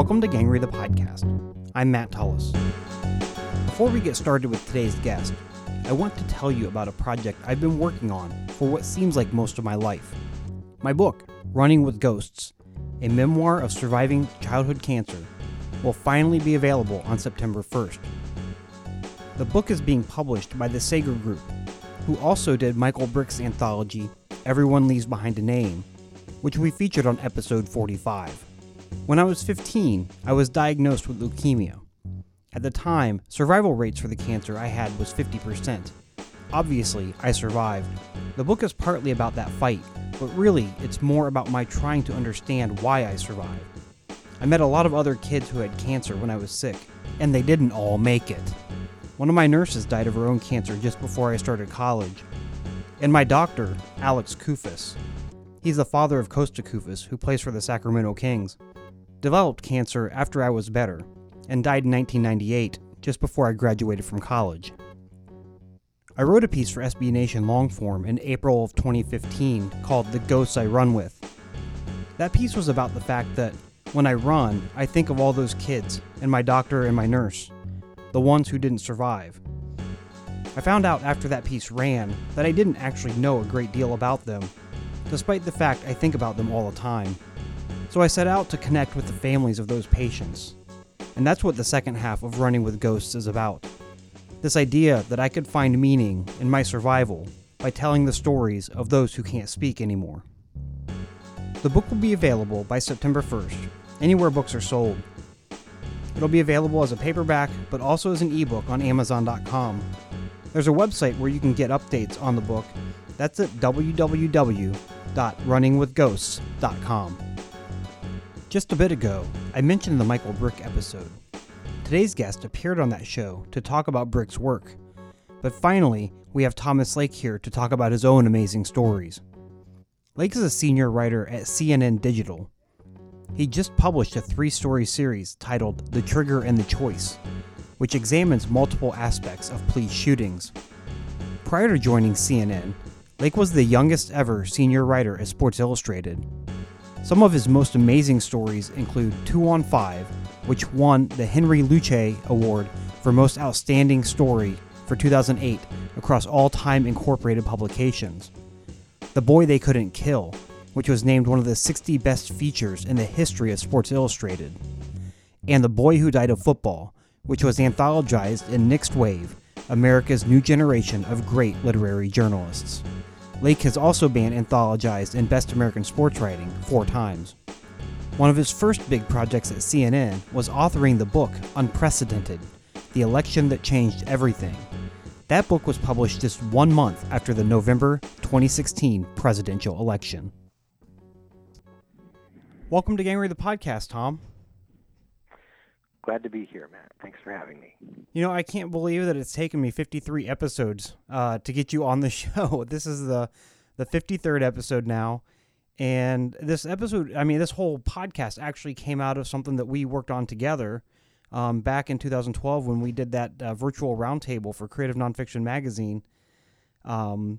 Welcome to Gangrey the Podcast. I'm Matt Tullis. Before we get started with today's guest, I want to tell you about a project I've been working on for what seems like most of my life. My book, Running with Ghosts, a memoir of surviving childhood cancer, will finally be available on September 1st. The book is being published by the Sager Group, who also did Michael Brick's anthology, Everyone Leaves Behind a Name, which we featured on episode 45. When I was 15, I was diagnosed with leukemia. At the time, survival rates for the cancer I had was 50%. Obviously, I survived. The book is partly about that fight, but really, it's more about my trying to understand why I survived. I met a lot of other kids who had cancer when I was sick, and they didn't all make it. One of my nurses died of her own cancer just before I started college. And my doctor, Alex Koufos, he's the father of Kosta Koufos, who plays for the Sacramento Kings, developed cancer after I was better, and died in 1998, just before I graduated from college. I wrote a piece for SB Nation Longform in April of 2015 called The Ghosts I Run With. That piece was about the fact that when I run, I think of all those kids, and my doctor and my nurse, the ones who didn't survive. I found out after that piece ran that I didn't actually know a great deal about them, despite the fact I think about them all the time. So I set out to connect with the families of those patients. And that's what the second half of Running with Ghosts is about. This idea that I could find meaning in my survival by telling the stories of those who can't speak anymore. The book will be available by September 1st, anywhere books are sold. It'll be available as a paperback, but also as an ebook on Amazon.com. There's a website where you can get updates on the book. That's at www.runningwithghosts.com. Just a bit ago, I mentioned the Michael Brick episode. Today's guest appeared on that show to talk about Brick's work. But finally, we have Thomas Lake here to talk about his own amazing stories. Lake is a senior writer at CNN Digital. He just published a three story series titled The Trigger and the Choice, which examines multiple aspects of police shootings. Prior to joining CNN, Lake was the youngest ever senior writer at Sports Illustrated. Some of his most amazing stories include 2 on 5, which won the Henry Luce Award for Most Outstanding Story for 2008 across all Time Incorporated publications. The Boy They Couldn't Kill, which was named one of the 60 best features in the history of Sports Illustrated. And The Boy Who Died of Football, which was anthologized in Next Wave, America's new generation of great literary journalists. Lake has also been anthologized in Best American Sports Writing four times. One of his first big projects at CNN was authoring the book Unprecedented The Election That Changed Everything. That book was published just one month after the November 2016 presidential election. Welcome to Gangrey the Podcast, Tom. Glad to be here, Matt. Thanks for having me. You know, I can't believe that it's taken me 53 episodes uh, to get you on the show. This is the the 53rd episode now. And this episode, I mean, this whole podcast actually came out of something that we worked on together um, back in 2012 when we did that uh, virtual roundtable for Creative Nonfiction Magazine. Um,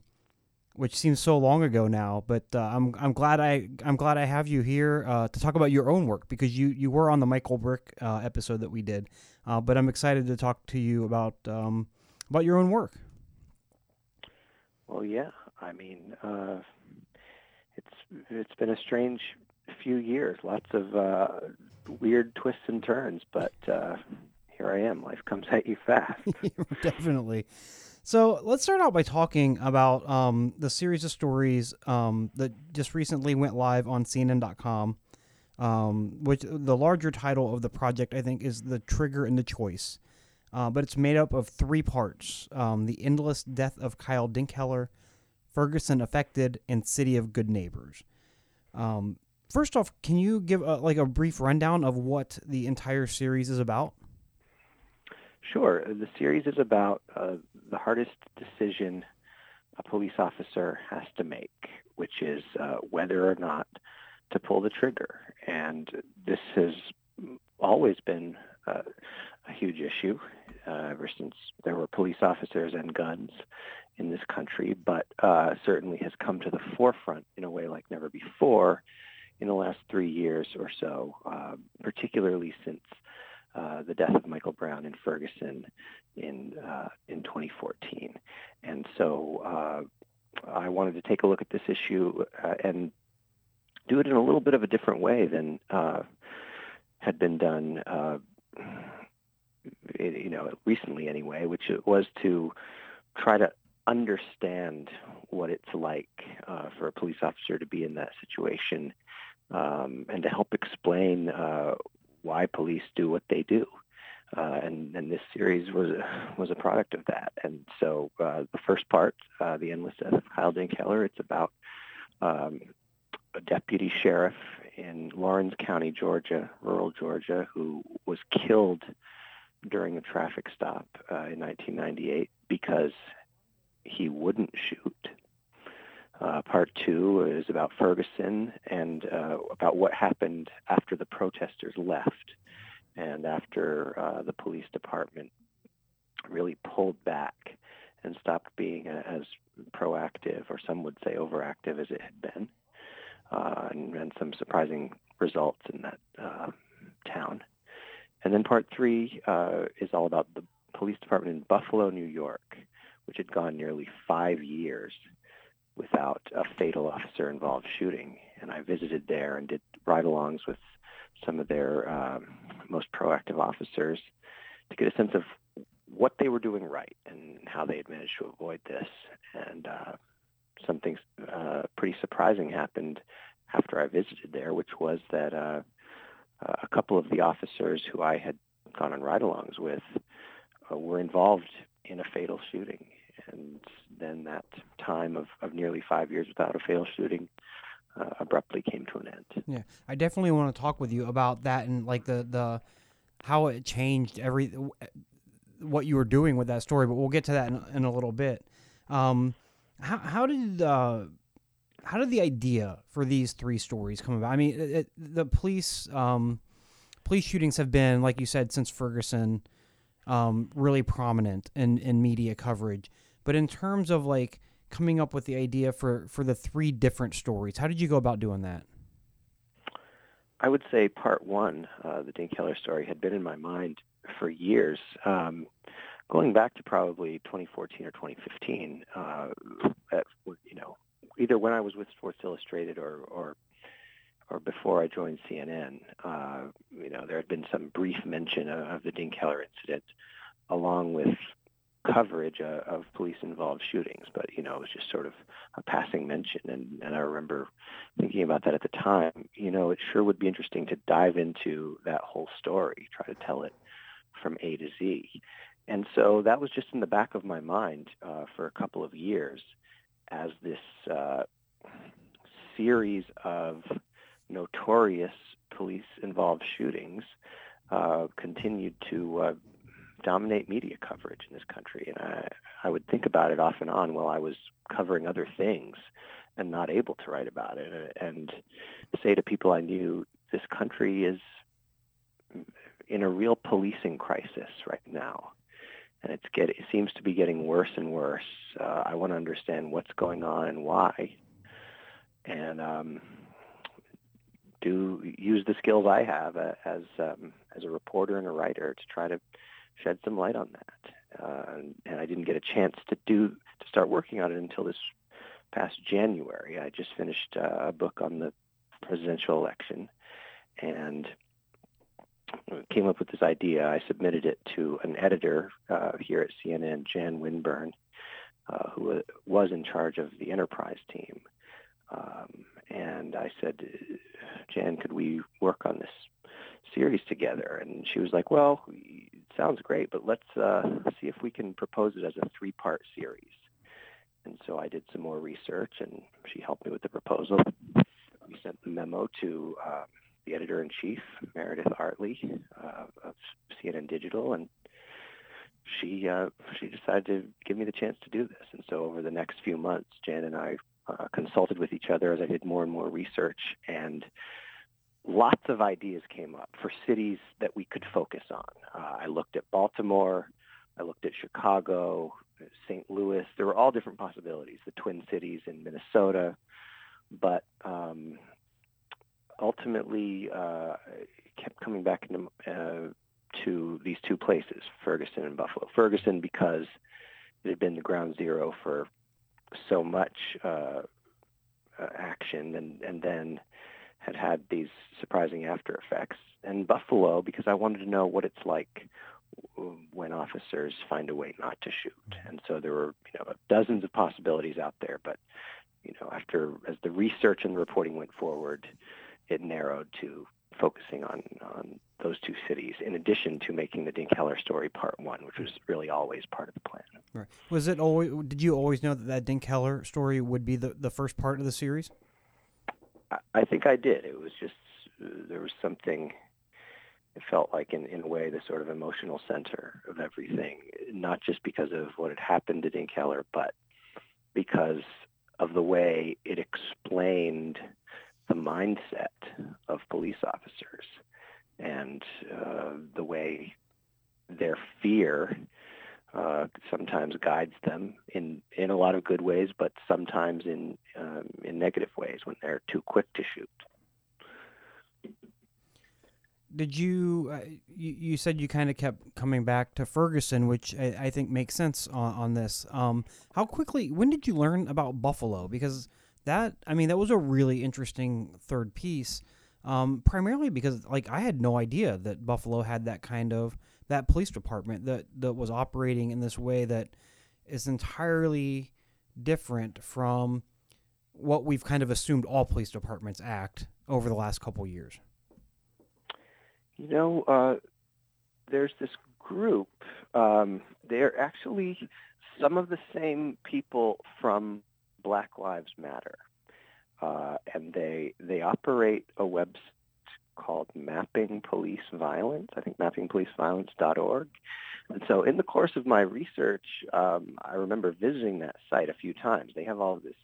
which seems so long ago now. But uh, I'm I'm glad I I'm glad I have you here uh, to talk about your own work because you you were on the Michael Brick uh, episode that we did. Uh, but I'm excited to talk to you about um, about your own work. Well, yeah. I mean, uh, it's it's been a strange few years. Lots of uh, weird twists and turns, but here I am. Life comes at you fast. Definitely. So let's start out by talking about um, the series of stories um, that just recently went live on CNN.com. Um, which the larger title of the project, I think, is "The Trigger and the Choice," uh, but it's made up of three parts: um, the endless death of Kyle Dinkheller, Ferguson affected, and City of Good Neighbors. Um, first off, can you give a, like a brief rundown of what the entire series is about? Sure. The series is about uh, the hardest decision a police officer has to make, which is uh, whether or not to pull the trigger. And this has always been uh, a huge issue uh, ever since there were police officers and guns in this country, but uh, certainly has come to the forefront in a way like never before in the last three years or so, uh, particularly since uh, the death of Michael Brown in Ferguson in uh, in 2014. And so uh, I wanted to take a look at this issue uh, and do it in a little bit of a different way than had been done, you know, recently anyway, which was to try to understand what it's like uh, for a police officer to be in that situation um, and to help explain uh, why police do what they do. Uh, and, and this series was was a product of that. And so uh, the first part, uh, the endless death of Kyle Dinkheller, it's about um, a deputy sheriff in Laurens County, Georgia, rural Georgia, who was killed during a traffic stop uh, in 1998 because he wouldn't shoot. Uh, part two is about Ferguson and uh, about what happened after the protesters left and after uh, the police department really pulled back and stopped being as proactive, or some would say overactive, as it had been, uh, and, and, some surprising results in that uh, town. And then part three is all about the police department in Buffalo, New York, which had gone nearly five years without a fatal officer-involved shooting. And I visited there and did ride-alongs with some of their um, most proactive officers to get a sense of what they were doing right and how they had managed to avoid this. And uh, something uh, pretty surprising happened after I visited there, which was that uh, a couple of the officers who I had gone on ride-alongs with uh, were involved in a fatal shooting. And then that time of, of nearly five years without a fatal shooting uh, abruptly came to an end. Yeah, I definitely want to talk with you about that and like the the how it changed every what you were doing with that story. But we'll get to that in, in a little bit. Um, how how did uh, how did the idea for these three stories come about? I mean, it, the police um, police shootings have been, like you said, since Ferguson, um, really prominent in in media coverage. But in terms of like coming up with the idea for for the three different stories, how did you go about doing that? I would say part one, uh, the Keller story, had been in my mind for years, um, going back to probably 2014 or 2015. Uh, at, you know, either when I was with Sports Illustrated or or or before I joined CNN, uh, you know, there had been some brief mention of, of the Keller incident, along with coverage uh, of police-involved shootings, but you know it was just sort of a passing mention. And, and I remember thinking about that at the time. You know, it sure would be interesting to dive into that whole story, try to tell it from A to Z. And so that was just in the back of my mind uh, for a couple of years as this uh, series of notorious police-involved shootings uh, continued to uh, dominate media coverage in this country. And I, I would think about it off and on while I was covering other things and not able to write about it. And say to people I knew, this country is in a real policing crisis right now. And it's get, it seems to be getting worse and worse. Uh, I want to understand what's going on and why. And um, do use the skills I have uh, as um, as a reporter and a writer to try to shed some light on that. Uh, and, I didn't get a chance to do to start working on it until this past January. I just finished uh, a book on the presidential election and came up with this idea. I submitted it to an editor uh, here at CNN, Jan Winburn, uh, who was in charge of the enterprise team. Um, and I said, Jan, could we work on this series together? And she was like, well, sounds great, but let's uh, see if we can propose it as a three-part series. And so I did some more research, and she helped me with the proposal. We sent the memo to uh, the editor-in-chief, Meredith Artley uh, of CNN Digital, and she uh, she decided to give me the chance to do this. And so over the next few months, Jan and I uh, consulted with each other as I did more and more research, and lots of ideas came up for cities that we could focus on. Uh, I looked at Baltimore, I looked at Chicago, St. Louis. There were all different possibilities, the Twin Cities in Minnesota, but um, ultimately uh, kept coming back into, uh, to these two places, Ferguson and Buffalo. Ferguson because it had been the ground zero for so much uh, uh, action, and and then had had these surprising after effects. And Buffalo because I wanted to know what it's like when officers find a way not to shoot. Mm-hmm. And so there were you know dozens of possibilities out there, but you know after as the research and the reporting went forward, it narrowed to focusing on on those two cities, in addition to making the Dinkheller story part one, which was really always part of the plan. Right. Was it always? Did you always know that that Dinkheller story would be the the first part of the series? I, think I did. It was just uh, there was something. It felt like, in, in a way, the sort of emotional center of everything, not just because of what had happened to Dinkheller, but because of the way it explained the mindset of police officers and uh, the way their fear uh, sometimes guides them in, in a lot of good ways, but sometimes in um, in negative ways when they're too quick to shoot. Did you, uh, you, you said you kind of kept coming back to Ferguson, which I, I think makes sense on, on this. Um, how quickly? When did you learn about Buffalo? Because that I mean that was a really interesting third piece. Um, primarily because like I had no idea that Buffalo had that kind of that police department that that was operating in this way that is entirely different from what we've kind of assumed all police departments act over the last couple years. You know, uh, there's this group. Um, they're actually some of the same people from Black Lives Matter, uh, and they they operate a website called Mapping Police Violence. I think mappingpoliceviolence.org. And so, in the course of my research, um, I remember visiting that site a few times. They have all this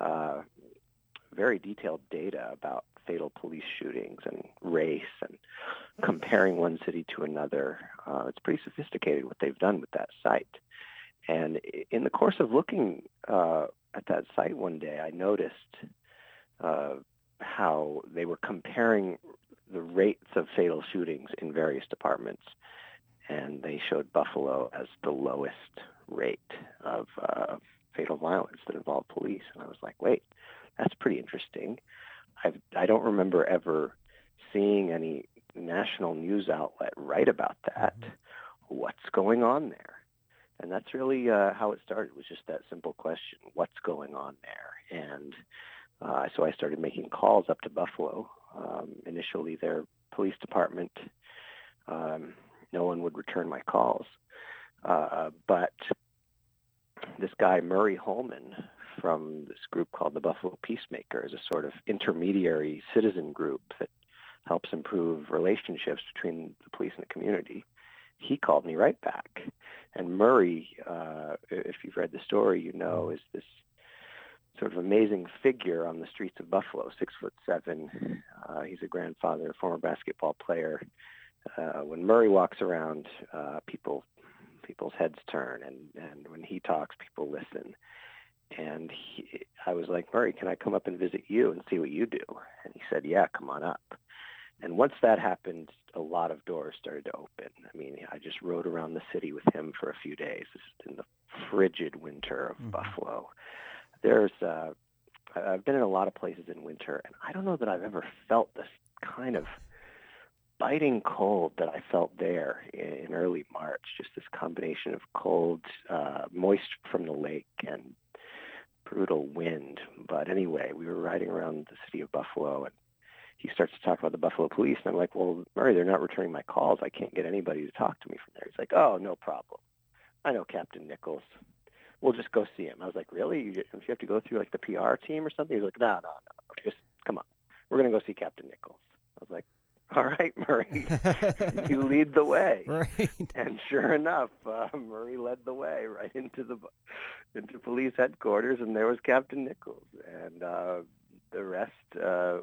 uh, very detailed data about fatal police shootings and race and comparing one city to another. Uh, it's pretty sophisticated what they've done with that site. And in the course of looking uh, at that site one day, I noticed uh, how they were comparing the rates of fatal shootings in various departments, and they showed Buffalo as the lowest rate of uh, fatal violence that involved police. And I was like, wait, that's pretty interesting. I've, I don't remember ever seeing any national news outlet write about that. Mm-hmm. What's going on there? And that's really uh, how it started. Was just that simple question: What's going on there? And uh, so I started making calls up to Buffalo. Um, initially, their police department, um, no one would return my calls. Uh, but this guy Murray Holman from this group called the Buffalo Peacemakers, a sort of intermediary citizen group that helps improve relationships between the police and the community he called me right back. And Murray, uh, if you've read the story, you know, is this sort of amazing figure on the streets of Buffalo, six foot seven. Uh, he's a grandfather, a former basketball player. Uh, when Murray walks around, uh, people people's heads turn, and and when he talks, people listen. And he, I was like, Murray, can I come up and visit you and see what you do? And he said, Yeah, come on up. And once that happened, a lot of doors started to open. I mean, I just rode around the city with him for a few days in the frigid winter of mm-hmm. Buffalo. There's, uh, I've been in a lot of places in winter, and I don't know that I've ever felt this kind of biting cold that I felt there in early March. Just this combination of cold, uh, moist from the lake, and brutal wind. But anyway, we were riding around the city of Buffalo, and he starts to talk about the Buffalo Police, and I'm like, well, Murray, they're not returning my calls. I can't get anybody to talk to me from there. He's like, oh, no problem. I know Captain Nichols. We'll just go see him. I was like, really? You, you have to go through like the PR team or something? He's like, no, no, no. Just come on. We're gonna go see Captain Nichols. I was like, all right, Murray, you lead the way. Right. And sure enough, uh, Murray led the way right into the into police headquarters, and there was Captain Nichols, and uh, the rest uh,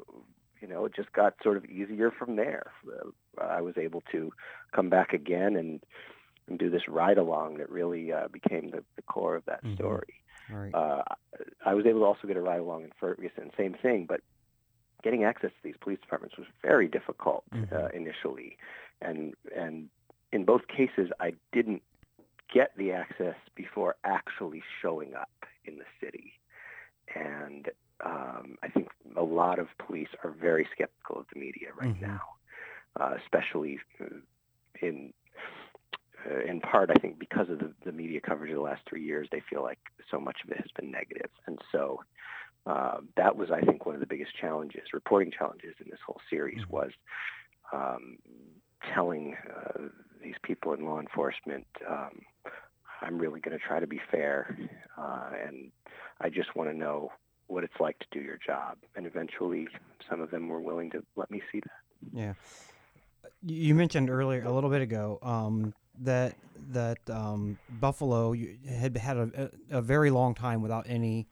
you know, it just got sort of easier from there. Uh, I was able to come back again and, and do this ride along that really uh, became the, the core of that mm-hmm. story. Right. Uh, I was able to also get a ride along in Ferguson, same thing, but getting access to these police departments was very difficult Mhm. uh, initially, and and in both cases I didn't get the access before actually showing up in the city, and um, I think a lot of police are very skeptical of the media right Mhm. now, uh, especially uh, in uh, in part, I think because of the, the media coverage of the last three years, they feel like so much of it has been negative. And so uh, that was, I think, one of the biggest challenges, reporting challenges in this whole series Mhm. was um, telling uh, these people in law enforcement, um, I'm really going to try to be fair, uh, and I just want to know what it's like to do your job. And eventually, some of them were willing to let me see that. Yeah. You you mentioned earlier a little bit ago um, that that um, Buffalo had had a, a, very long time without any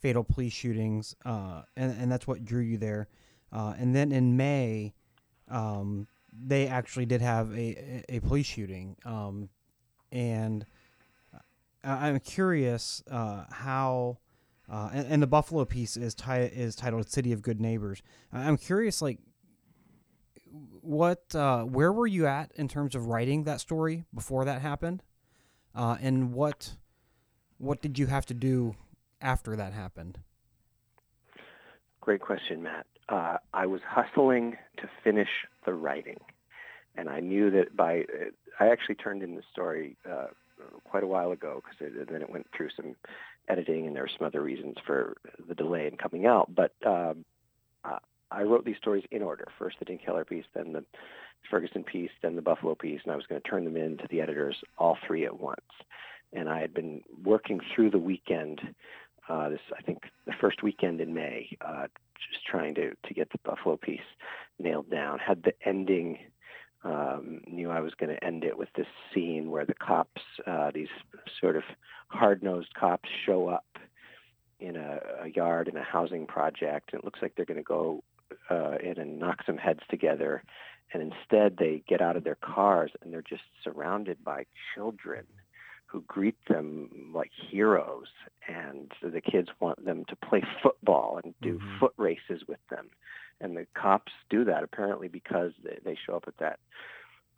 fatal police shootings, uh, and and that's what drew you there. Uh, and then in May, um, they actually did have a a, police shooting, um, and I'm curious uh, how. Uh, and, and the Buffalo piece is ti- is titled "City of Good Neighbors." I'm curious, like, what uh, where were you at in terms of writing that story before that happened uh, and what what did you have to do after that happened Great question, Matt. Uh, I was hustling to finish the writing, and I knew that by I actually turned in the story uh, quite a while ago because then it went through some editing, and there were some other reasons for the delay in coming out. But um, uh, I wrote these stories in order: first the Dinkheller piece, then the Ferguson piece, then the Buffalo piece, and I was going to turn them in to the editors all three at once. And I had been working through the weekend uh, this I think the first weekend in May, uh, just trying to to get the Buffalo piece nailed down. Had the ending. Um, knew I was going to end it with this scene where the cops, uh, these sort of hard-nosed cops, show up in a, a yard in a housing project, and it looks like they're going to go uh, in and knock some heads together. And instead, they get out of their cars and they're just surrounded by children who greet them like heroes and the kids want them to play football and do Mhm. foot races with them and the cops do that apparently because they, they show up at that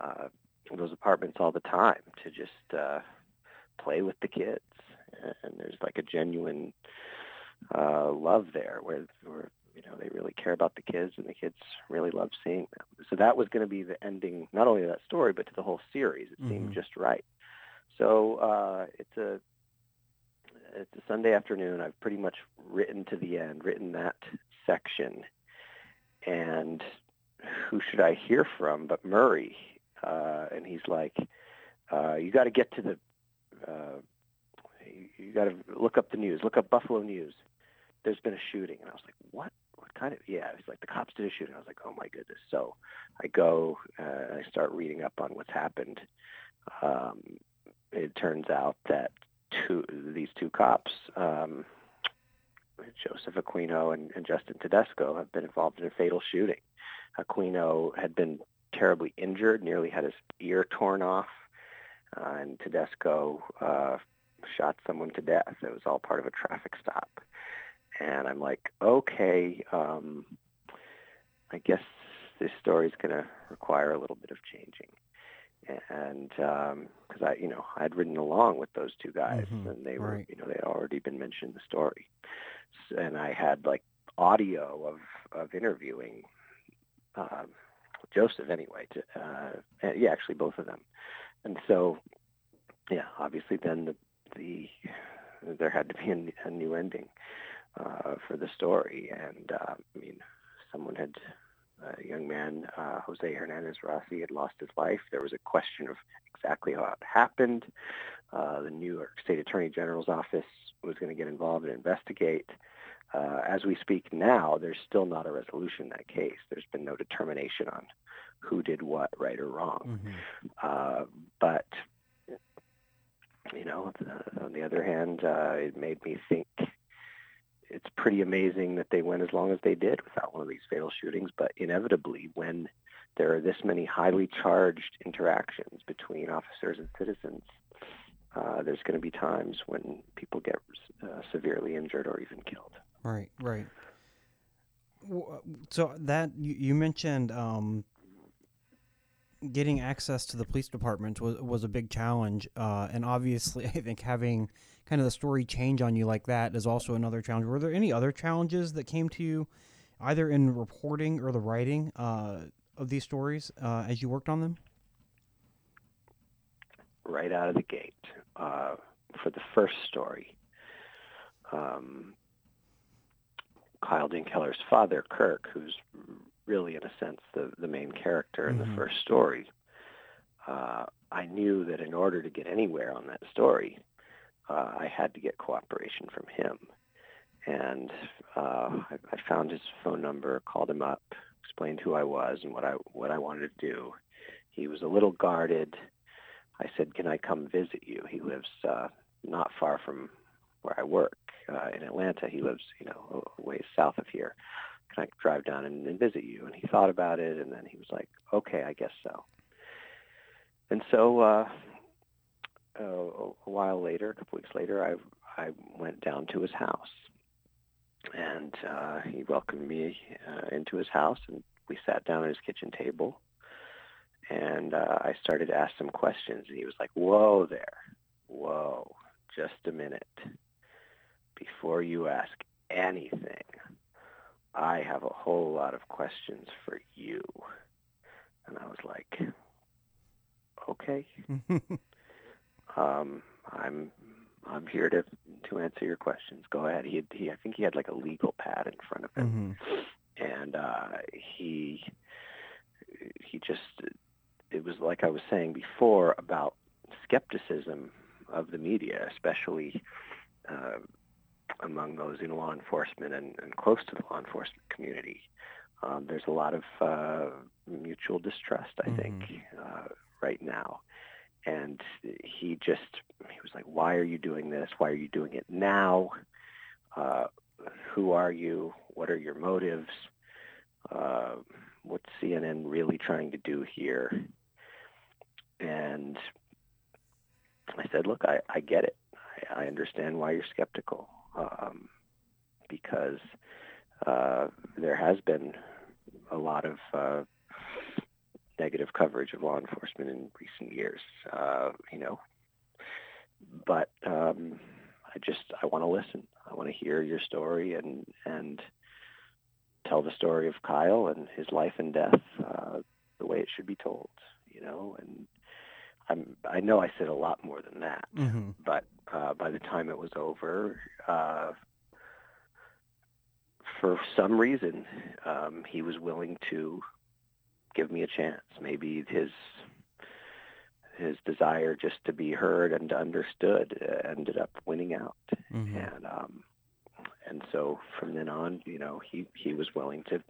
uh, those apartments all the time to just uh, play with the kids and there's like a genuine uh, love there where, where you know they really care about the kids and the kids really love seeing them so that was going to be the ending not only of that story but to the whole series it seemed Mhm. just right so uh, it's a it's a Sunday afternoon. I've pretty much written to the end, written that section, and who should I hear from but Murray? Uh, and he's like, uh, "You got to get to the, uh, you, you got to look up the news, look up Buffalo News. There's been a shooting." And I was like, "What? Kind of?" Yeah, he's like, "The cops did a shooting." I was like, "Oh my goodness!" So I go uh, and I start reading up on what's happened. Um, it turns out that two these two cops, um, Joseph Aquino and, and Justin Tedesco, have been involved in a fatal shooting. Aquino had been terribly injured, nearly had his ear torn off, uh, and Tedesco uh, shot someone to death. It was all part of a traffic stop. And I'm like, okay, um, I guess this story's going to require a little bit of changing and because I, you know, I had ridden along with those two guys, Mhm, and they were, right. you know, they had already been mentioned in the story, and I had like audio of of interviewing um, Joseph anyway. To, uh, and- yeah, actually both of them, and so yeah, obviously then the the there had to be a new ending uh, for the story, and uh, I mean, someone had a young man, uh, Jose Hernandez Rossy, had lost his life. There was a question of exactly how it happened. Uh, the New York State Attorney General's office was going to get involved and investigate. Uh, as we speak now, there's still not a resolution in that case. There's been no determination on who did what, right or wrong. Mhm. Uh, but you know, on the other hand, uh, it made me think it's pretty amazing that they went as long as they did without one of these fatal shootings. But inevitably, when there are this many highly charged interactions between officers and citizens, uh, there's going to be times when people get uh, severely injured or even killed. right right So that you, you mentioned um, getting access to the police department was was a big challenge, uh, and obviously, I think having kind of the story change on you like that is also another challenge. Were there any other challenges that came to you, either in reporting or the writing uh, of these stories uh, as you worked on them? Right out of the gate, uh, for the first story, um, Kyle Dinkheller's father, Kirk, who's really, in a sense, the, the main character in mm-hmm. the first story, uh, I knew that in order to get anywhere on that story, uh, I had to get cooperation from him. And uh, I, I found his phone number, called him up, explained who I was and what I what I wanted to do. He was a little guarded. I said, "Can I come visit you?" He lives uh, not far from where I work uh, in Atlanta. He lives, you know, a ways south of here. Can I drive down and, and visit you? And he thought about it, and then he was like, "Okay, I guess so." And so uh, uh, a while later, a couple weeks later, I I went down to his house, and uh, he welcomed me uh, into his house, and we sat down at his kitchen table, and uh, I started to ask some questions, and he was like, "Whoa there, whoa, just a minute, before you ask anything, I have a whole lot of questions for you," and I was like, "Okay." Um, I'm I'm here to to answer your questions. Go ahead. He, he I think he had like a legal pad in front of him, mm-hmm. and uh, he he just it was like I was saying before about skepticism of the media, especially uh, among those in law enforcement and, and close to the law enforcement community. Um, there's a lot of uh, mutual distrust, I mm-hmm. think, uh, right now and he just he was like why are you doing this? Why are you doing it now? Uh, who are you? What are your motives? Uh, what's cnn really trying to do here? And i said look i, I get it. I, I understand why you're skeptical um, because uh, there has been a lot of uh, negative coverage of law enforcement in recent years. Uh, you know, but um, I just I want to listen. I want to hear your story and and tell the story of Kyle and his life and death uh, the way it should be told. You know, and I'm I know I said a lot more than that, mm-hmm. but uh, by the time it was over. Uh, for some reason, um, he was willing to give me a chance. Maybe his his desire just to be heard and understood uh, ended up winning out, mm-hmm. and um, and so from then on, you know, he he was willing to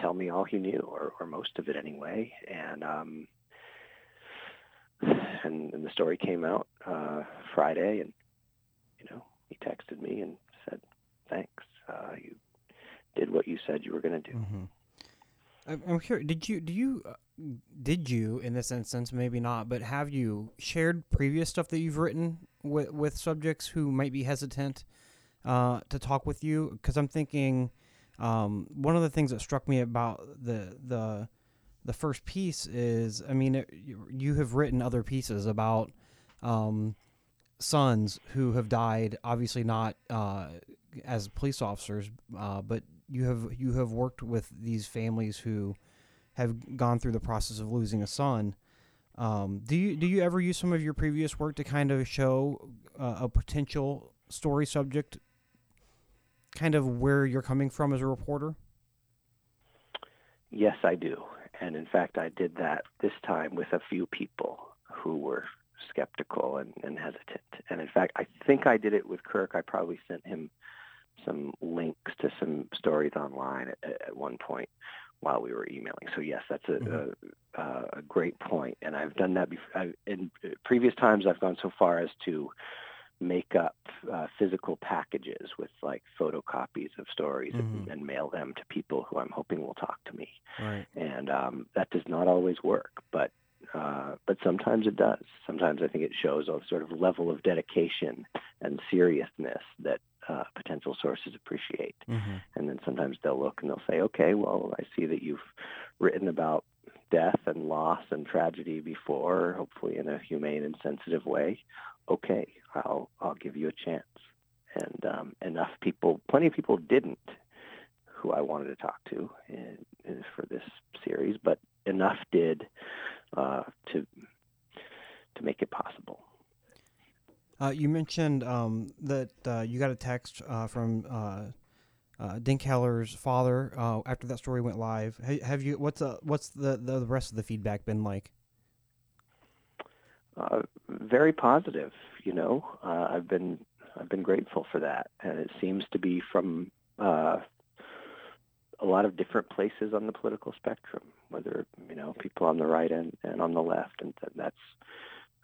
tell me all he knew, or or most of it anyway, and um, and, and the story came out uh, Friday, and you know, he texted me and said, "Thanks, uh, you did what you said you were going to do." Mm-hmm. I'm curious. Did you do you uh, did you in this instance maybe not, but have you shared previous stuff that you've written with with subjects who might be hesitant uh, to talk with you? Because I'm thinking um, one of the things that struck me about the the the first piece is, I mean, it, you have written other pieces about um, sons who have died, obviously not uh, as police officers, uh, but you have you have worked with these families who have gone through the process of losing a son. Um, do you do you ever use some of your previous work to kind of show uh, a potential story subject, kind of where you're coming from as a reporter? Yes, I do, and in fact, I did that this time with a few people who were skeptical and, and hesitant. And in fact, I think I did it with Kirk. I probably sent him some links to some stories online at, at one point while we were emailing. So yes, that's a, mm-hmm. a, a, great point, and I've done that before. in previous times. I've gone so far as to make up uh, physical packages with like photocopies of stories mm-hmm. and, and, mail them to people who I'm hoping will talk to me. Right. And um, that does not always work, but uh, but sometimes it does. Sometimes I think it shows a sort of level of dedication and seriousness that uh, potential sources appreciate. Mm-hmm. And then sometimes they'll look and they'll say, okay, well, I see that you've written about death and loss and tragedy before, hopefully in a humane and sensitive way. Okay, I'll I'll give you a chance. And um, enough people, plenty of people didn't, who I wanted to talk to in, in, for this series, but enough did uh, to to make it possible. Uh, you mentioned um, that uh, you got a text uh, from uh, uh, Dinkheller's father uh, after that story went live. Have, have you? What's what's the, the rest of the feedback been like? very positive. You know, I've been I've been grateful for that, and it seems to be from a lot of different places on the political spectrum, whether you know people on the right and, and on the left, and that's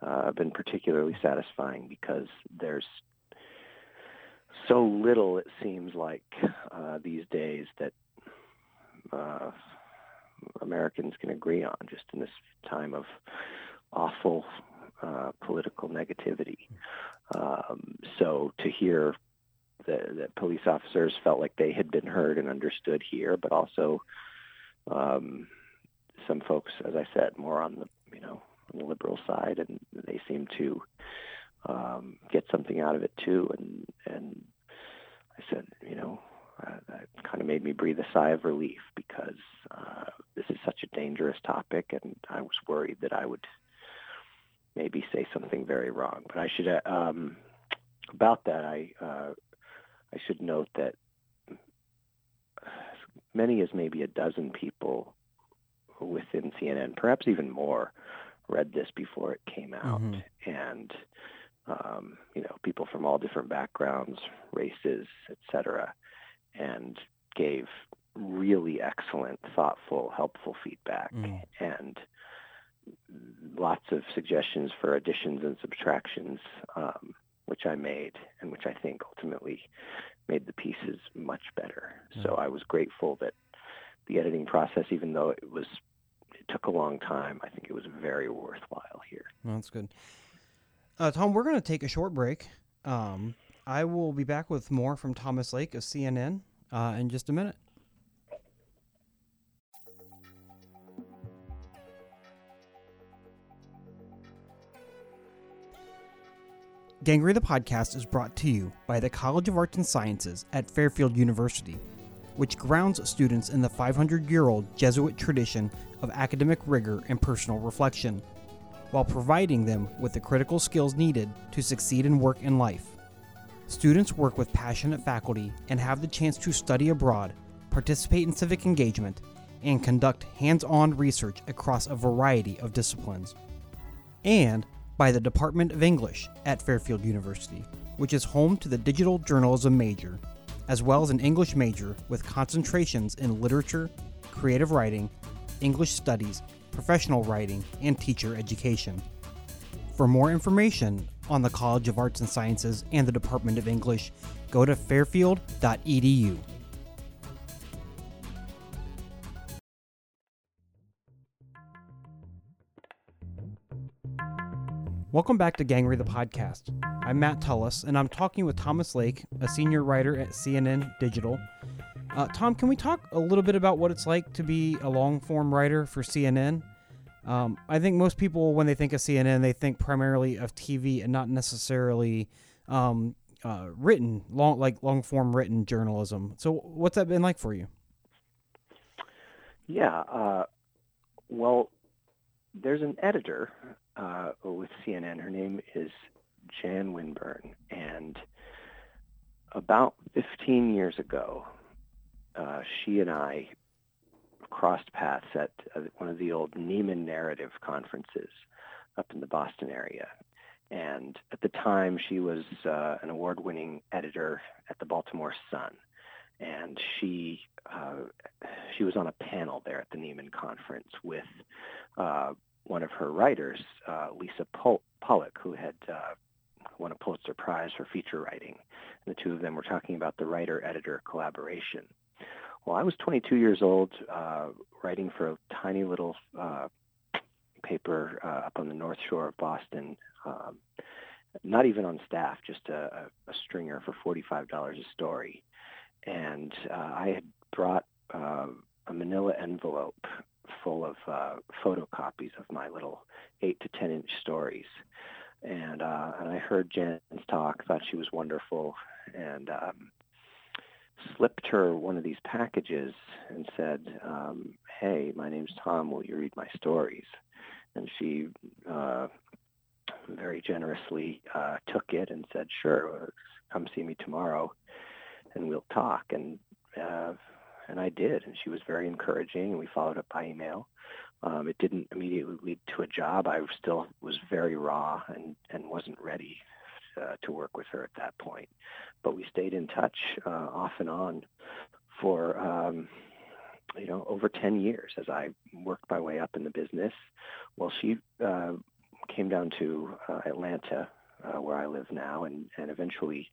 uh, been particularly satisfying because there's so little it seems like uh, these days that uh, Americans can agree on just in this time of awful uh, political negativity. Um, so to hear that, that, police officers felt like they had been heard and understood here, but also um, some folks, as I said, more on the you know the liberal side, and they seem to um, get something out of it too. And and I said, you know, uh, that kind of made me breathe a sigh of relief because uh, this is such a dangerous topic, and I was worried that I would maybe say something very wrong. But I should uh, um, about that. I uh, I should note that many as maybe a dozen people within CNN, perhaps even more, read this before it came out, mm-hmm. and um, you know, people from all different backgrounds, races, etc., and gave really excellent, thoughtful, helpful feedback, mm. and lots of suggestions for additions and subtractions, um, which I made, and which I think ultimately made the pieces much better. Mm. So I was grateful that the editing process, even though it was it took a long time. I think it was very worthwhile here. Well, that's good. Uh, Tom, we're going to take a short break. Um, I will be back with more from Thomas Lake of CNN uh, in just a minute. Gangrey the podcast is brought to you by the College of Arts and Sciences at Fairfield University which grounds students in the 500 year old Jesuit tradition of academic rigor and personal reflection, while providing them with the critical skills needed to succeed in work and life. Students work with passionate faculty and have the chance to study abroad, participate in civic engagement, and conduct hands on research across a variety of disciplines. And by the Department of English at Fairfield University, which is home to the digital journalism major as well as an English major with concentrations in literature, creative writing, English studies, professional writing, and teacher education. For more information on the College of Arts and Sciences and the Department of English, go to fairfield.edu. Welcome back to Gangrey the podcast. I'm Matt Tullis, and I'm talking with Thomas Lake, a senior writer at CNN Digital. Uh, Tom, can we talk a little bit about what it's like to be a long form writer for CNN? Um, I think most people, when they think of CNN, they think primarily of TV and not necessarily um, uh, written, long like long form written journalism. So, what's that been like for you? Yeah, uh, well, there's an editor uh, with CNN. Her name is Jan Winburn, and about 15 years ago, uh, she and I crossed paths at uh, one of the old Nieman Narrative conferences up in the Boston area. And at the time, she was uh, an award-winning editor at the Baltimore Sun, and she uh, she was on a panel there at the Nieman conference with uh, one of her writers, uh, Lisa Pol- Pollak, who had won a Pulitzer Prize for feature writing. And the two of them were talking about the writer-editor collaboration. Well, I was 22 years old, uh, writing for a tiny little uh, paper uh, up on the North Shore of Boston, um, not even on staff, just a, a stringer for $45 a story. And uh, I had brought uh, a manila envelope full of uh, photocopies of my little 8 to 10 inch stories. And, uh, and I heard Jan's talk, thought she was wonderful, and um, slipped her one of these packages and said, um, hey, my name's Tom, will you read my stories? And she uh, very generously uh, took it and said, "Sure, come see me tomorrow, and we'll talk." And uh, and I did, and she was very encouraging, and we followed up by email. Um, it didn't immediately lead to a job. I still was very raw and and wasn't ready uh, to work with her at that point, but we stayed in touch uh, off and on for. Um, you know, over 10 years as I worked my way up in the business. Well, she uh, came down to uh, Atlanta, uh, where I live now, and, and eventually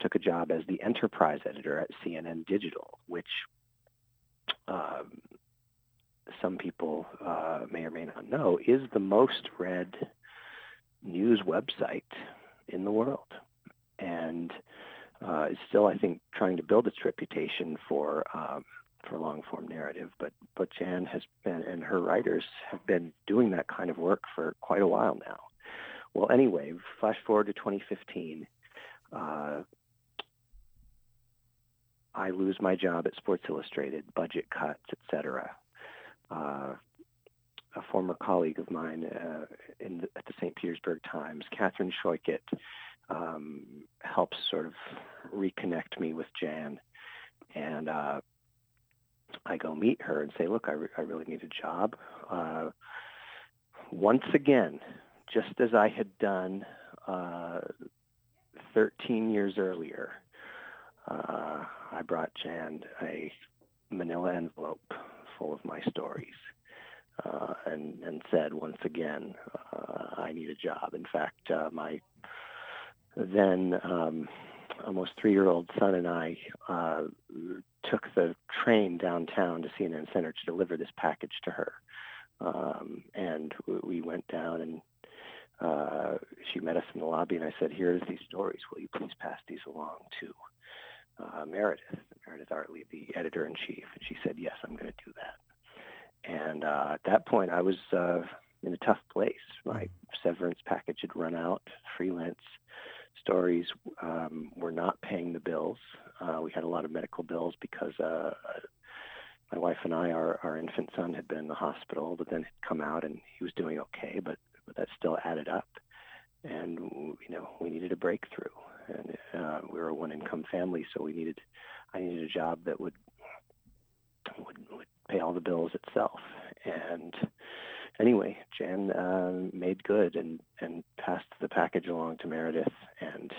took a job as the enterprise editor at CNN Digital, which um, some people uh, may or may not know is the most read news website in the world, and uh, is still, I think, trying to build its reputation for um, for long form narrative. But but Jan has been and her writers have been doing that kind of work for quite a while now. Well, anyway, flash forward to 2015. Uh, I lose my job at Sports Illustrated, budget cuts, etc. Uh, a former colleague of mine uh, the, at the St. Petersburg Times, Catherine Scheuchert, um, helps sort of reconnect me with Jan. And uh, I go meet her and say, look, I, re- I really need a job. Uh, once again, just as I had done uh, 13 years earlier, uh, I brought Jan a manila envelope of my stories uh, and, and said once again, uh, I need a job. In fact, uh, my then um, almost three-year-old son and I uh, took the train downtown to CNN Center to deliver this package to her. Um, and we went down and uh, she met us in the lobby and I said, here's these stories. Will you please pass these along to uh, Meredith, Meredith Artley, the editor-in-chief? And she said, yes, I'm going to do that. And uh, at that point, I was uh, in a tough place. My severance package had run out, freelance stories um, were not paying the bills. Uh, we had a lot of medical bills because uh, my wife and I, our, our infant son had been in the hospital, but then had come out and he was doing okay, but, but that still added up. And, you know, we needed a breakthrough. And uh, we were a one-income family, so we needed, I needed a job that would, would, would pay all the bills itself. And anyway, Jan uh, made good and, and passed the package along to Meredith, and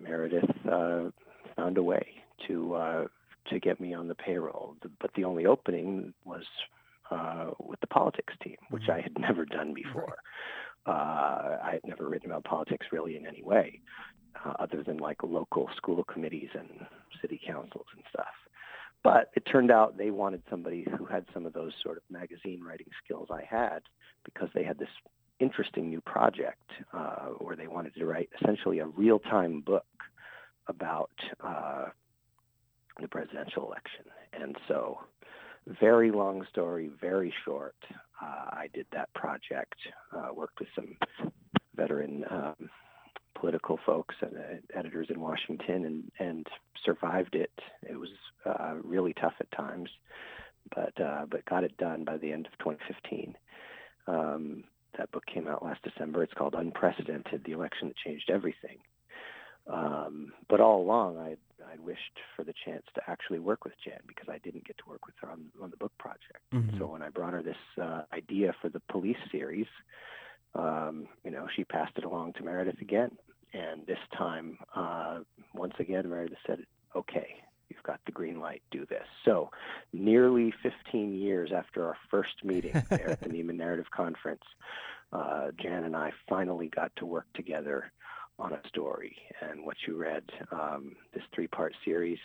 Meredith uh, found a way to uh, to get me on the payroll. But the only opening was uh, with the politics team, which mm-hmm. I had never done before. Uh, I had never written about politics really in any way, uh, other than like local school committees and city councils and stuff. But it turned out they wanted somebody who had some of those sort of magazine writing skills I had because they had this interesting new project uh, where they wanted to write essentially a real-time book about uh, the presidential election. And so, very long story, very short. Uh, I did that project, uh, worked with some veteran um, political folks and uh, editors in Washington and, and survived it. It was uh, really tough at times, but uh, but got it done by the end of 2015. Um, that book came out last December. It's called Unprecedented: The Election That Changed Everything. Um, but all along, I I wished for the chance to actually work with Jan because I didn't get to work with her on, on the book project. Mm-hmm. So when I brought her this uh, idea for the police series, um, you know, she passed it along to Meredith again. And this time, uh, once again, Meredith said, okay, you've got the green light, do this. So nearly 15 years after our first meeting there at the Nieman Narrative Conference, uh, Jan and I finally got to work together on a story. And what you read, um, this three-part series,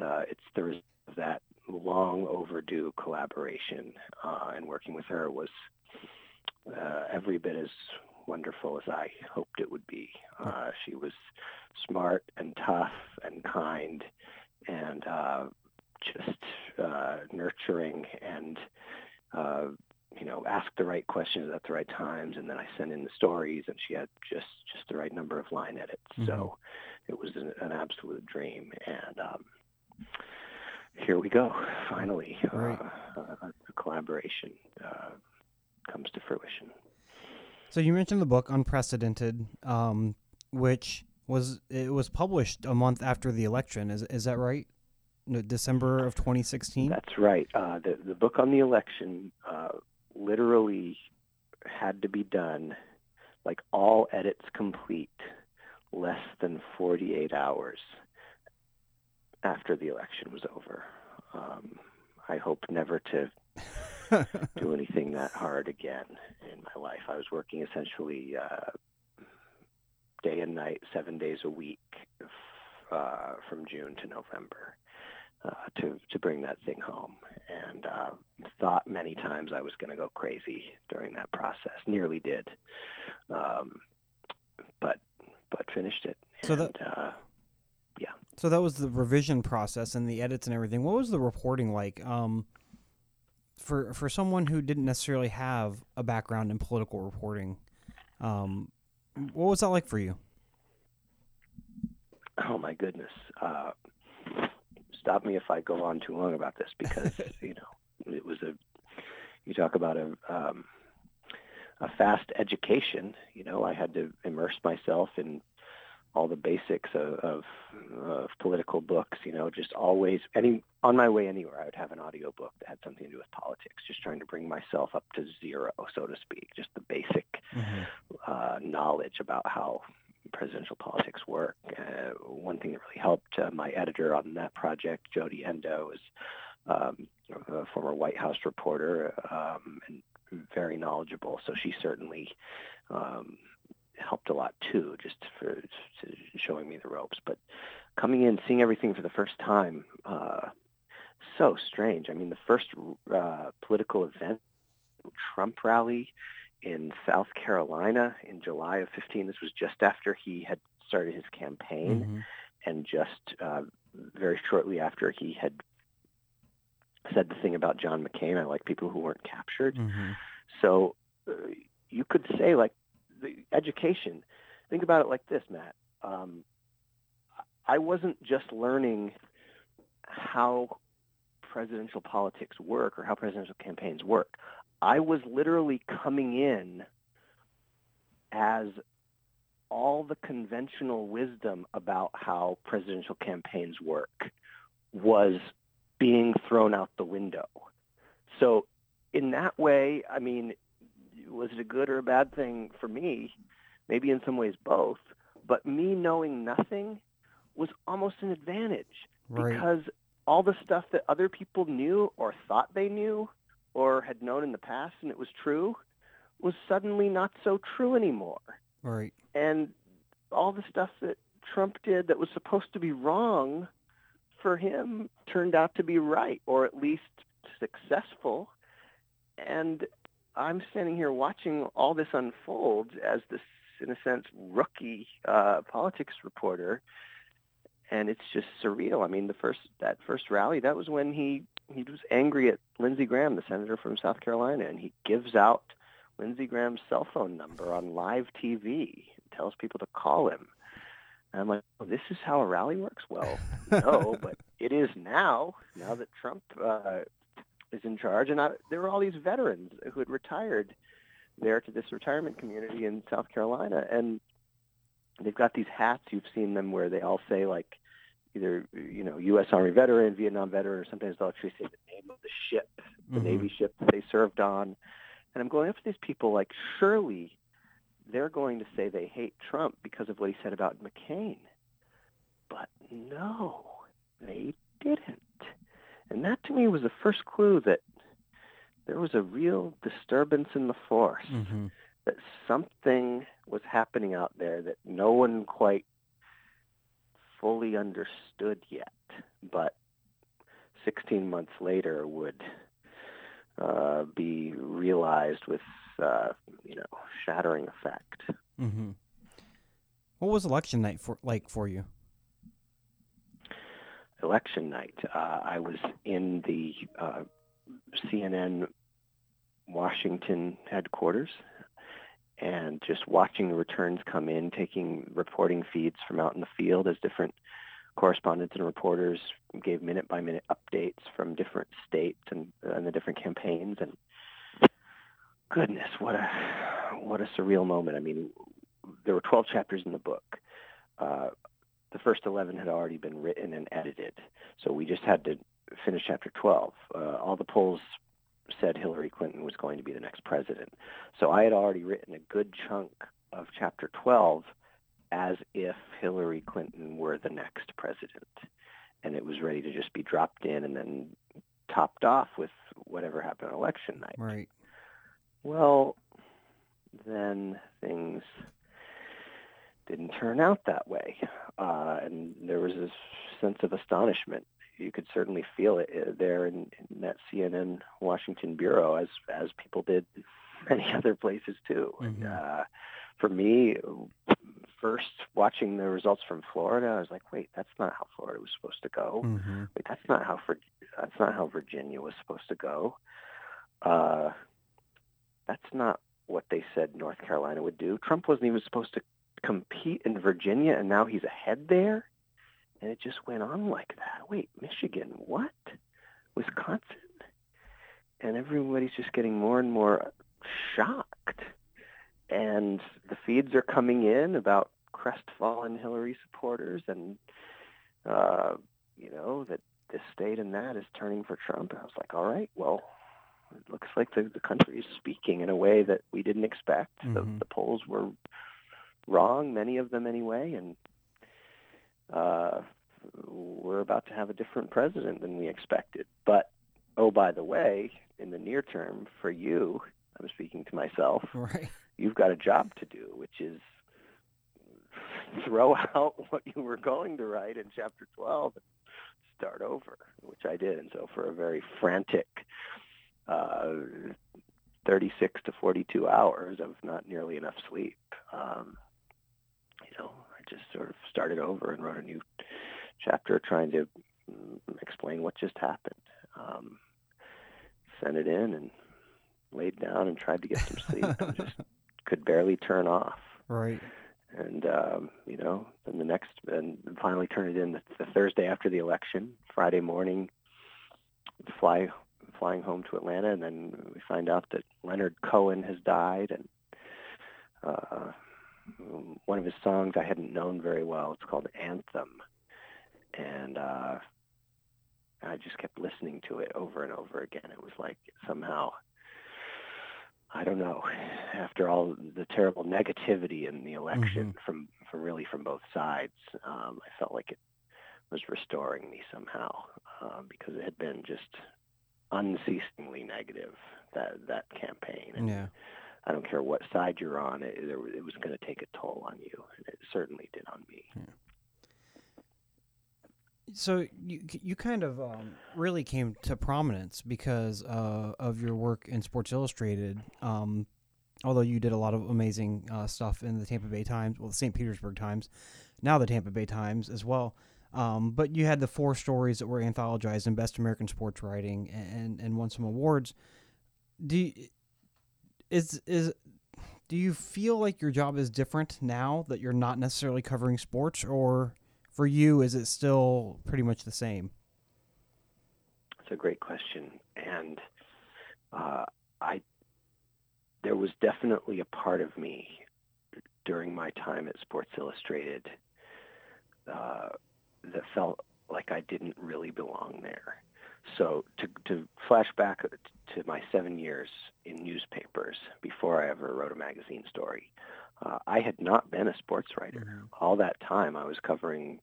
uh, it's the result of that long overdue collaboration. Uh, and working with her was uh, every bit as wonderful as I hoped it would be. Uh, she was smart and tough and kind and uh, just uh, nurturing and uh, you know ask the right questions at the right times and then I sent in the stories and she had just just the right number of line edits. Mm-hmm. so it was an, an, absolute dream and um, here we go finally right. uh, a, a, collaboration uh, comes to fruition. So you mentioned the book unprecedented um, which was it was published a month after the election. Is is that right? December of 2016 that's right. Uh, the the book on the election uh, literally had to be done, like all edits complete, less than 48 hours after the election was over. Um, I hope never to do anything that hard again in my life. I was working essentially uh, day and night, seven days a week uh, from June to November uh, to to bring that thing home, and uh, thought many times I was going to go crazy during that process. Nearly did, um, but but finished it. So and, that. Uh, yeah. So that was the revision process and the edits and everything. What was the reporting like? Um, for for someone who didn't necessarily have a background in political reporting, um, what was that like for you? Oh my goodness. Stop me if I go on too long about this because you know it was a you talk about a um, a fast education. You know, I had to immerse myself in all the basics of, of, of political books. You know, just always any on my way anywhere, I would have an audio book that had something to do with politics. Just trying to bring myself up to zero, so to speak. Just the basic mm-hmm. uh, knowledge about how presidential politics work. Uh, one thing that really helped uh, my editor on that project, Jodi Enda, is um, a former White House reporter um, and very knowledgeable. So she certainly um, helped a lot too, just for showing me the ropes. But coming in, seeing everything for the first time, uh, so strange. I mean, the first uh, political event, Trump rally in South Carolina in July of 15. This was just after he had started his campaign mm-hmm. and just uh, very shortly after he had said the thing about John McCain. I like people who weren't captured. Mm-hmm. So uh, you could say, like, the education. Think about it like this, Matt. Um, I wasn't just learning how presidential politics work or how presidential campaigns work. I was literally coming in as all the conventional wisdom about how presidential campaigns work was being thrown out the window. So, in that way, I mean, was it a good or a bad thing for me? Maybe in some ways both. But me knowing nothing was almost an advantage right. because all the stuff that other people knew or thought they knew or had known in the past and it was true was suddenly not so true anymore. Right. And all the stuff that Trump did that was supposed to be wrong for him turned out to be right or at least successful. And I'm standing here watching all this unfold as this, in a sense, rookie uh, politics reporter. And it's just surreal. I mean, the first that first rally, that was when he he was angry at Lindsey Graham, the senator from South Carolina, and he gives out Lindsey Graham's cell phone number on live TV, tells people to call him. And I'm like, oh, this is how a rally works? Well, no, but it is now, now that Trump uh, is in charge. And I, there were all these veterans who had retired there to this retirement community in South Carolina. And they've got these hats, you've seen them, where they all say, like, either you know U.S. Army veteran, Vietnam veteran, or sometimes they'll actually say the name of the ship, the mm-hmm. Navy ship that they served on. And I'm going after these people like surely they're going to say they hate Trump because of what he said about McCain. But no, they didn't. And that to me was the first clue that there was a real disturbance in the force, mm-hmm. that something was happening out there that no one quite fully understood yet, but 16 months later would uh, be realized with uh, you know, shattering effect. Mm-hmm. What was election night for like for you? Election night, uh, I was in the uh, CNN Washington headquarters and just watching the returns come in, taking reporting feeds from out in the field as different correspondents and reporters gave minute by minute updates from different states and, and the different campaigns and goodness what a what a surreal moment. I mean there were 12 chapters in the book. Uh, the first 11 had already been written and edited so we just had to finish chapter 12 uh, all the polls said hillary clinton was going to be the next president. So i had already written a good chunk of chapter 12 as if Hillary Clinton were the next president. And it was ready to just be dropped in and then topped off with whatever happened on election night. Right. Well, then things didn't turn out that way. Uh, and there was this sense of astonishment. You could certainly feel it uh, there in, in that CNN Washington bureau, as as people did many other places too. Mm-hmm. Uh, for me, first watching the results from Florida, I was like, wait, that's not how Florida was supposed to go. Mm-hmm. Wait, that's not how that's not how Virginia was supposed to go. Uh, that's not what they said North Carolina would do. Trump wasn't even supposed to compete in Virginia, and now he's ahead there. And it just went on like that. Wait, Michigan, what? Wisconsin? And everybody's just getting more and more shocked and the feeds are coming in about crestfallen Hillary supporters and uh, you know that this state and that is turning for Trump. And I was like, all right, well, it looks like the, the country is speaking in a way that we didn't expect. Mm-hmm. The, the polls were wrong, many of them anyway, and uh, we're about to have a different president than we expected. But oh, by the way, in the near term, for you, I'm speaking to myself. Right you've got a job to do, which is throw out what you were going to write in chapter 12 and start over, which I did. And so for a very frantic uh, 36 to 42 hours of not nearly enough sleep, um, you know, I just sort of started over and wrote a new chapter trying to mm, explain what just happened. Um, sent it in and laid down and tried to get some sleep and just could barely turn off. Right. And um, you know, then the next, and finally turn it in the, the Thursday after the election, Friday morning, fly flying home to Atlanta, and then we find out that Leonard Cohen has died, and uh, one of his songs I hadn't known very well. It's called Anthem, and uh, I just kept listening to it over and over again. It was like somehow I don't know. After all the terrible negativity in the election mm-hmm. from from really from both sides, um, I felt like it was restoring me somehow uh, because it had been just unceasingly negative that that campaign. And yeah. I don't care what side you're on, it, it was going to take a toll on you, and it certainly did on me. Yeah so you you kind of um, really came to prominence because uh, of your work in Sports Illustrated. Um, although you did a lot of amazing uh, stuff in the Tampa Bay Times, well, the St. Petersburg Times, now the Tampa Bay Times as well. Um, but you had the four stories that were anthologized in Best American Sports Writing and and won some awards. Do is is do you feel like your job is different now that you're not necessarily covering sports, or for you, is it still pretty much the same? That's a great question, and uh, I there was definitely a part of me during my time at Sports Illustrated uh, that felt like I didn't really belong there. So to, to flash back to my seven years in newspapers before I ever wrote a magazine story, uh, I had not been a sports writer. Mm-hmm. All that time, I was covering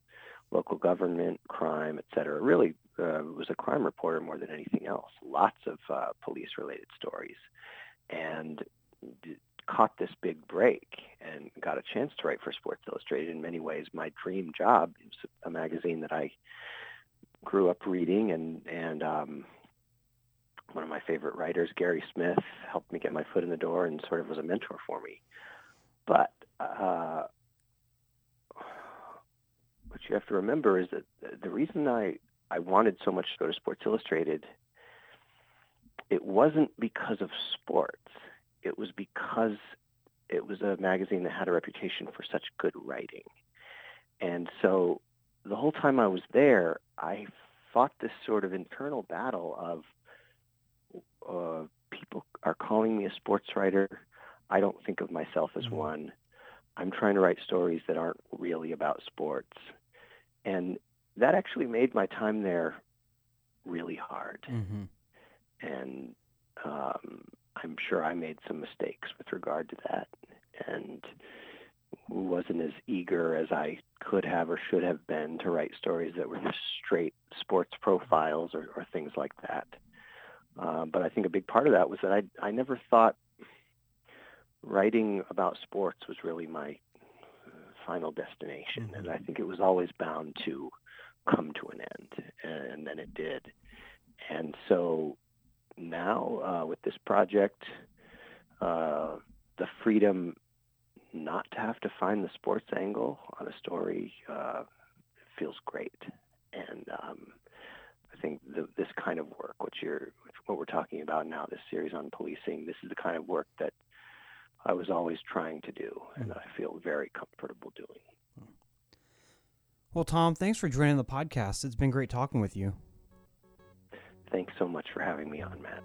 local government, crime, et cetera. Really uh, was a crime reporter more than anything else. Lots of uh, police-related stories, and d- caught this big break and got a chance to write for Sports Illustrated. In many ways, my dream job. It was a magazine that I grew up reading and and um, one of my favorite writers, Gary Smith, helped me get my foot in the door and sort of was a mentor for me. But uh, what you have to remember is that the reason I, I wanted so much to go to Sports Illustrated, it wasn't because of sports. It was because it was a magazine that had a reputation for such good writing. And so the whole time I was there, I fought this sort of internal battle of uh, people are calling me a sports writer. I don't think of myself as mm-hmm. one. I'm trying to write stories that aren't really about sports. And that actually made my time there really hard. Mm-hmm. And um, I'm sure I made some mistakes with regard to that and wasn't as eager as I could have or should have been to write stories that were just straight sports profiles or, or things like that. Uh, but I think a big part of that was that I I never thought writing about sports was really my final destination, mm-hmm. and I think it was always bound to come to an end, and then it did. And so now uh, with this project, uh, the freedom not to have to find the sports angle on a story uh, feels great, and um, I think the, this kind of work, what you're, what we're talking about now, this series on policing, this is the kind of work that I was always trying to do, and hmm. I feel very comfortable doing. Well, Tom, thanks for joining the podcast. It's been great talking with you. Thanks so much for having me on, Matt.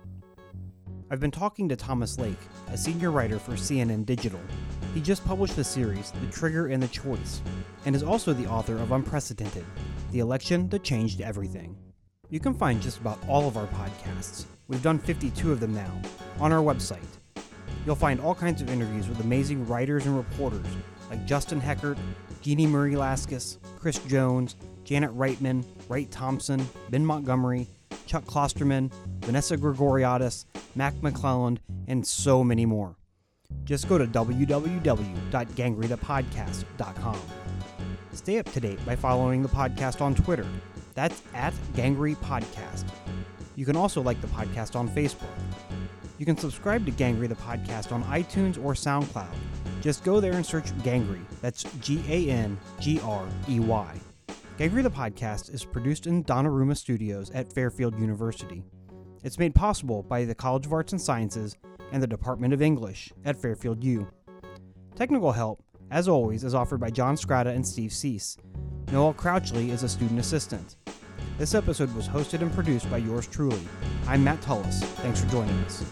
I've been talking to Thomas Lake, a senior writer for CNN Digital. He just published the series The Trigger and the Choice, and is also the author of Unprecedented, the election that changed everything. You can find just about all of our podcasts, we've done 52 of them now, on our website. You'll find all kinds of interviews with amazing writers and reporters like Justin Heckert, Jeannie Marie Laskas, Chris Jones, Janet Reitman, Wright Thompson, Ben Montgomery, Chuck Klosterman, Vanessa Grigoriadis, Mac McClelland, and so many more. Just go to www.gangreythepodcast.com. Stay up to date by following the podcast on Twitter. That's at Gangrey Podcast. You can also like the podcast on Facebook. You can subscribe to Gangrey the Podcast on iTunes or SoundCloud. Just go there and search Gangrey. That's G A N G R E Y. Gangrey the Podcast is produced in Donnarumma Studios at Fairfield University. It's made possible by the College of Arts and Sciences and the Department of English at Fairfield U. Technical help, as always, is offered by John Scrata and Steve Cease. Noel Crouchley is a student assistant. This episode was hosted and produced by yours truly. I'm Matt Tullis. Thanks for joining us.